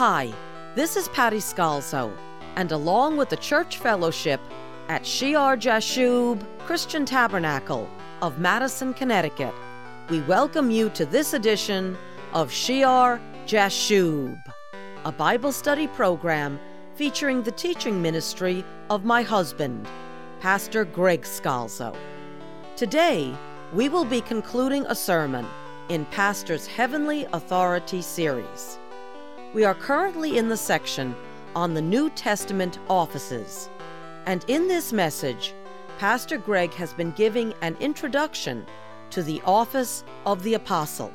Hi, this is Patty Scalzo, and along with the church fellowship at Shear Jashub Christian Tabernacle of Madison, Connecticut, we welcome you to this edition of Shear Jashub, a Bible study program featuring the teaching ministry of my husband, Pastor Greg Scalzo. Today, we will be concluding a sermon in Pastor's Heavenly Authority series. We are currently in the section on the New Testament offices, and in this message, Pastor Greg has been giving an introduction to the office of the apostle.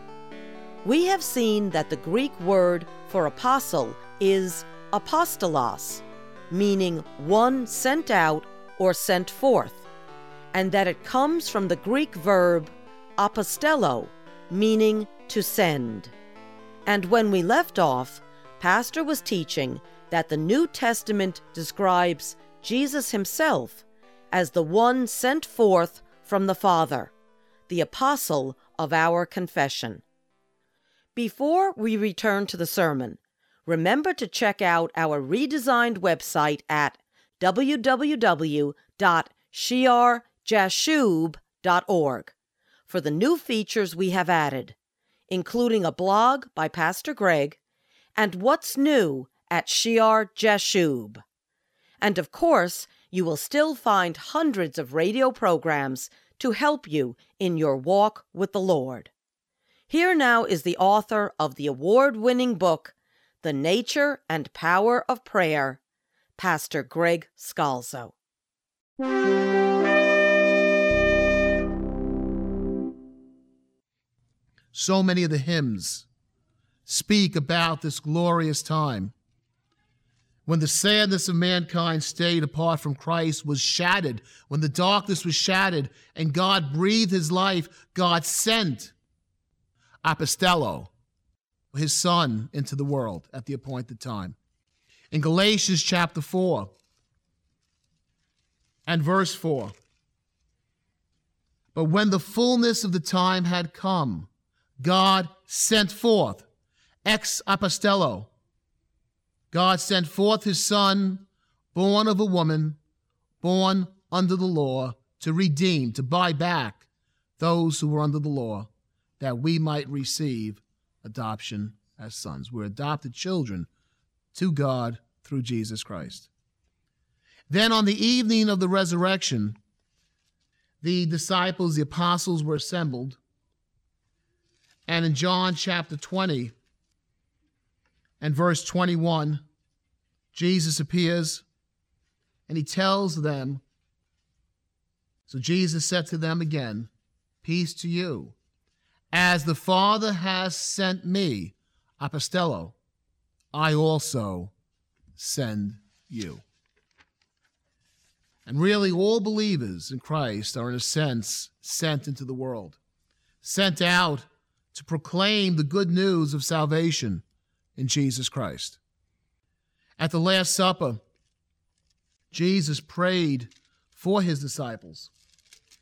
We have seen that the Greek word for apostle is apostolos, meaning one sent out or sent forth, and that it comes from the Greek verb apostello, meaning to send. And when we left off, Pastor was teaching that the New Testament describes Jesus himself as the one sent forth from the Father, the apostle of our confession. Before we return to the sermon, remember to check out our redesigned website at www.shearjashub.org for the new features we have added, including a blog by Pastor Greg and what's new at Shear Jashub. And of course, you will still find hundreds of radio programs to help you in your walk with the Lord. Here now is the author of the award winning book, The Nature and Power of Prayer, Pastor Greg Scalzo. So many of the hymns speak about this glorious time when the sadness of mankind stayed apart from Christ was shattered, when the darkness was shattered and God breathed his life, God sent Apostello, his son, into the world at the appointed time. In Galatians chapter 4 and verse 4, but when the fullness of the time had come, God sent forth exapostello. God sent forth his son, born of a woman, born under the law, to redeem, to buy back those who were under the law, that we might receive adoption as sons. We're adopted children to God through Jesus Christ. Then on the evening of the resurrection, the disciples, the apostles were assembled. And in John chapter 20, and verse 21, Jesus appears and he tells them, So Jesus said to them again, Peace to you. As the Father has sent me, Apostello, I also send you. And really, all believers in Christ are, in a sense, sent into the world, sent out to proclaim the good news of salvation in Jesus Christ. At the Last Supper, Jesus prayed for his disciples.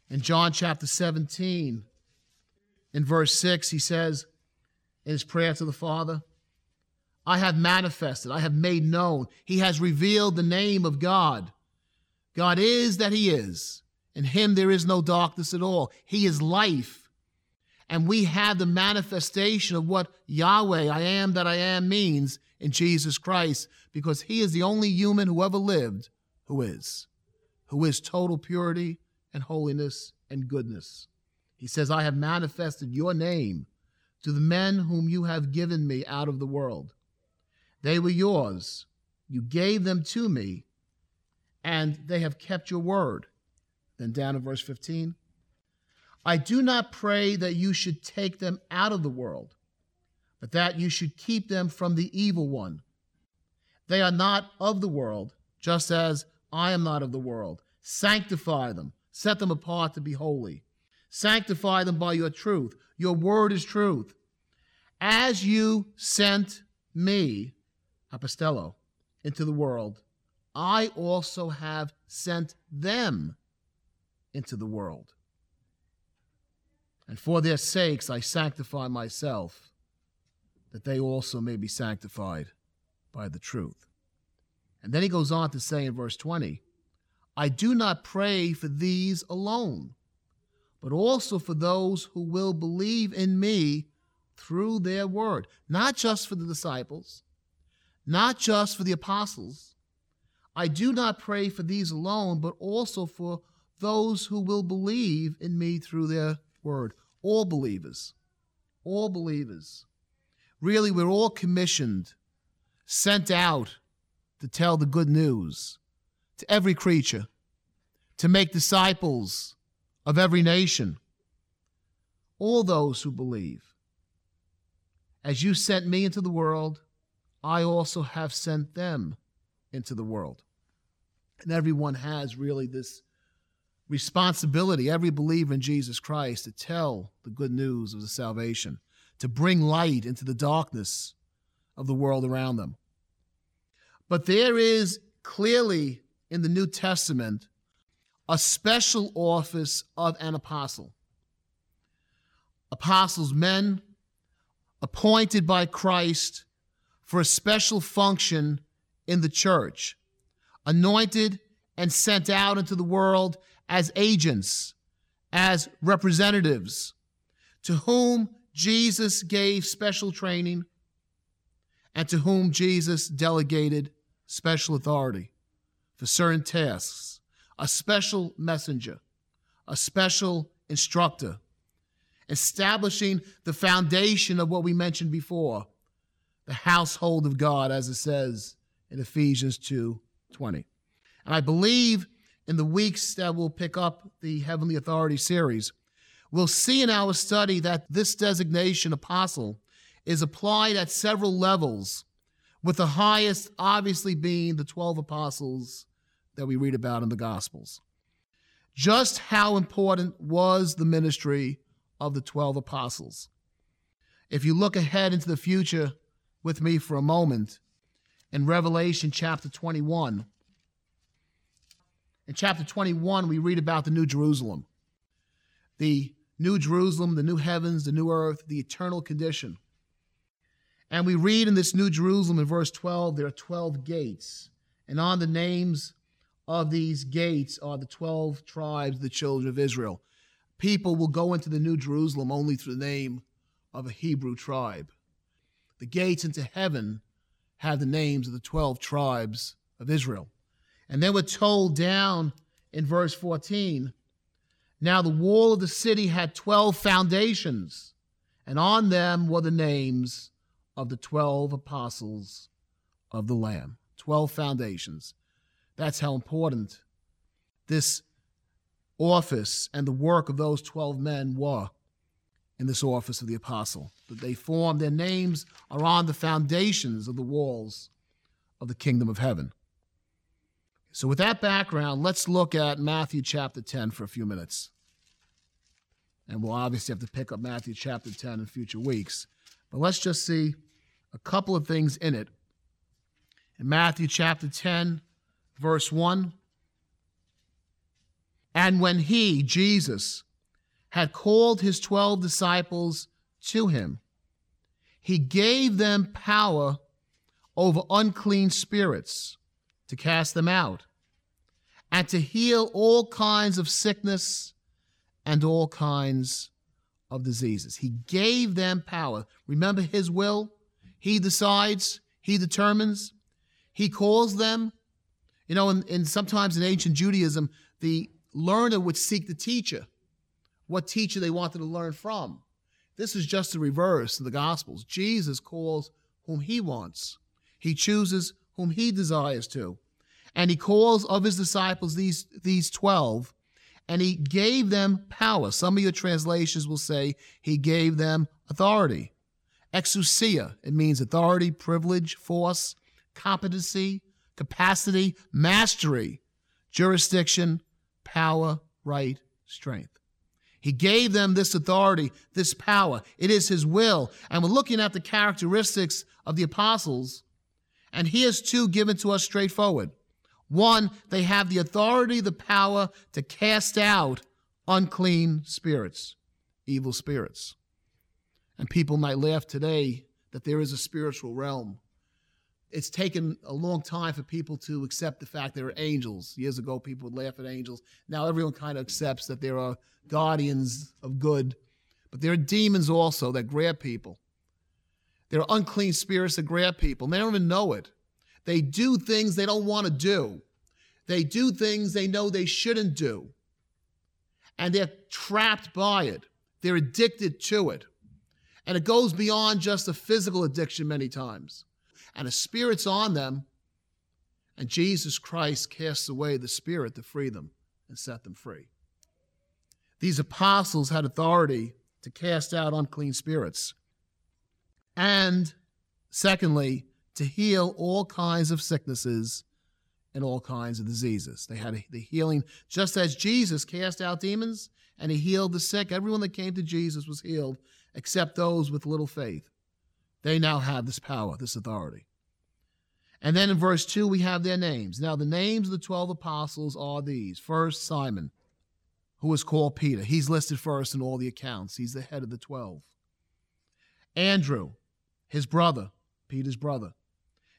In John chapter 17, in verse 6, he says in his prayer to the Father, I have manifested, I have made known. He has revealed the name of God. God is that He is. In Him there is no darkness at all. He is life and we have the manifestation of what Yahweh, I am that I am, means in Jesus Christ, because he is the only human who ever lived who is, who is total purity and holiness and goodness. He says, I have manifested your name to the men whom you have given me out of the world. They were yours. You gave them to me, and they have kept your word. Then down in verse 15, I do not pray that you should take them out of the world, but that you should keep them from the evil one. They are not of the world, just as I am not of the world. Sanctify them, set them apart to be holy. Sanctify them by your truth. Your word is truth. As you sent me, Apostello, into the world, I also have sent them into the world and for their sakes I sanctify myself, that they also may be sanctified by the truth. And then he goes on to say in verse 20, I do not pray for these alone, but also for those who will believe in me through their word. Not just for the disciples, not just for the apostles. I do not pray for these alone, but also for those who will believe in me through their word. All believers. All believers. Really, we're all commissioned, sent out to tell the good news to every creature, to make disciples of every nation, all those who believe. As you sent me into the world, I also have sent them into the world. And everyone has really this responsibility, every believer in Jesus Christ, to tell the good news of the salvation, to bring light into the darkness of the world around them. But there is clearly in the New Testament a special office of an apostle. Apostles, men appointed by Christ for a special function in the church, anointed and sent out into the world as agents, as representatives, to whom Jesus gave special training and to whom Jesus delegated special authority for certain tasks, a special messenger, a special instructor, establishing the foundation of what we mentioned before, the household of God, as it says in Ephesians 2 20. And I believe in the weeks that we'll pick up the Heavenly Authority series, we'll see in our study that this designation, apostle, is applied at several levels, with the highest obviously being the 12 apostles that we read about in the Gospels. Just how important was the ministry of the 12 apostles? If you look ahead into the future with me for a moment, in Revelation chapter 21, in chapter 21, we read about the New Jerusalem, the New Jerusalem, the new heavens, the new earth, the eternal condition. And we read in this New Jerusalem in verse 12, there are 12 gates. And on the names of these gates are the 12 tribes, the children of Israel. People will go into the New Jerusalem only through the name of a Hebrew tribe. The gates into heaven have the names of the 12 tribes of Israel. And then we're told down in verse 14 now the wall of the city had 12 foundations, and on them were the names of the 12 apostles of the Lamb. 12 foundations. That's how important this office and the work of those 12 men were in this office of the apostle. That they formed, their names are on the foundations of the walls of the kingdom of heaven. So, with that background, let's look at Matthew chapter 10 for a few minutes. And we'll obviously have to pick up Matthew chapter 10 in future weeks. But let's just see a couple of things in it. In Matthew chapter 10, verse 1 And when he, Jesus, had called his 12 disciples to him, he gave them power over unclean spirits to cast them out, and to heal all kinds of sickness and all kinds of diseases. He gave them power. Remember his will? He decides, he determines, he calls them. You know, and, sometimes in ancient Judaism, the learner would seek the teacher, what teacher they wanted to learn from. This is just the reverse of the Gospels. Jesus calls whom he wants, he chooses whom he desires to and he calls of his disciples these, these 12, and he gave them power. Some of your translations will say he gave them authority. Exousia, it means authority, privilege, force, competency, capacity, mastery, jurisdiction, power, right, strength. He gave them this authority, this power. It is his will. And we're looking at the characteristics of the apostles, and here's two given to us straightforward. One, they have the authority, the power to cast out unclean spirits, evil spirits. And people might laugh today that there is a spiritual realm. it's taken a long time for people to accept the fact there are angels. Years ago, people would laugh at angels. Now everyone kind of accepts that there are guardians of good, but there are demons also that grab people. There are unclean spirits that grab people. They don't even know it. They do things they don't want to do. They do things they know they shouldn't do. And they're trapped by it. They're addicted to it. And it goes beyond just a physical addiction many times. And a spirit's on them, and Jesus Christ casts away the spirit to free them and set them free. These apostles had authority to cast out unclean spirits. And secondly, to heal all kinds of sicknesses and all kinds of diseases. They had the healing, just as Jesus cast out demons and he healed the sick. Everyone that came to Jesus was healed, except those with little faith. They now have this power, this authority. And then in verse 2, we have their names. Now, the names of the 12 apostles are these First, Simon, who is called Peter. He's listed first in all the accounts, he's the head of the 12. Andrew, his brother, Peter's brother.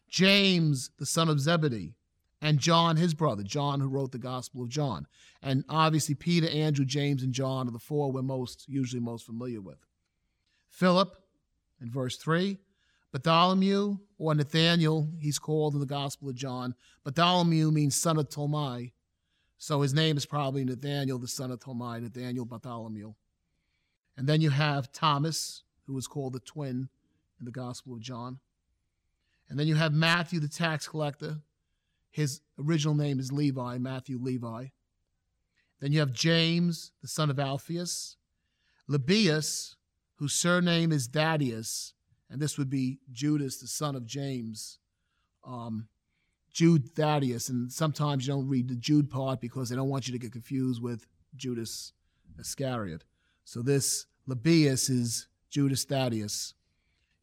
James, the son of Zebedee, and John, his brother, John, who wrote the Gospel of John. And obviously, Peter, Andrew, James, and John are the four we're most usually most familiar with. Philip, in verse 3, Bartholomew, or Nathaniel, he's called in the Gospel of John. Bartholomew means son of Tomai, so his name is probably Nathaniel, the son of Tomai, Nathaniel Bartholomew. And then you have Thomas, who is called the twin in the Gospel of John. And then you have Matthew, the tax collector. His original name is Levi, Matthew Levi. Then you have James, the son of Alphaeus. Lebbaeus, whose surname is Thaddeus, and this would be Judas, the son of James. Um, Jude Thaddeus, and sometimes you don't read the Jude part because they don't want you to get confused with Judas Iscariot. So this Lebbaeus is Judas Thaddeus.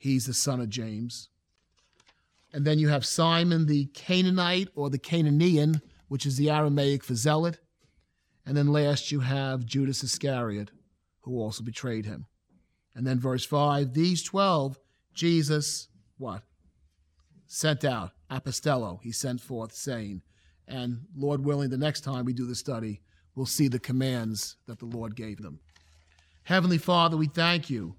He's the son of James. And then you have Simon the Canaanite or the Canaanian, which is the Aramaic for zealot. And then last you have Judas Iscariot, who also betrayed him. And then verse 5 these 12, Jesus, what? Sent out, apostello, he sent forth, saying, and Lord willing, the next time we do the study, we'll see the commands that the Lord gave them. Heavenly Father, we thank you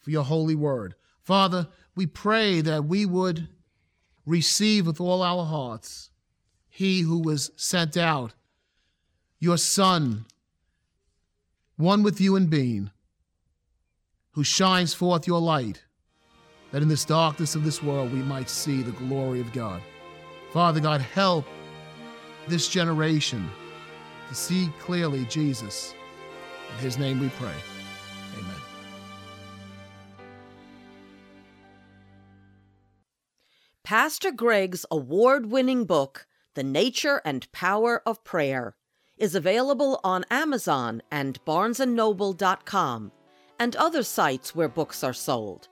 for your holy word. Father, we pray that we would receive with all our hearts he who was sent out, your Son, one with you in being, who shines forth your light, that in this darkness of this world we might see the glory of God. Father God, help this generation to see clearly Jesus. In his name we pray. Pastor Greg's award winning book, The Nature and Power of Prayer, is available on Amazon and barnesandnoble.com and other sites where books are sold.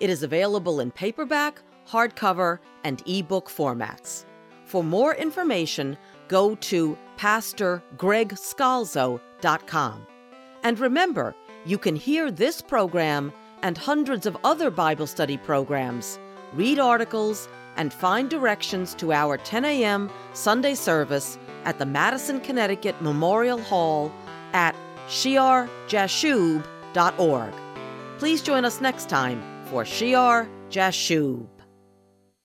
It is available in paperback, hardcover, and ebook formats. For more information, go to pastorgregscalzo.com. And remember, you can hear this program and hundreds of other Bible study programs, read articles, and find directions to our 10 a.m. Sunday service at the Madison, Connecticut Memorial Hall at shearjashub.org. Please join us next time for Shear Jashub.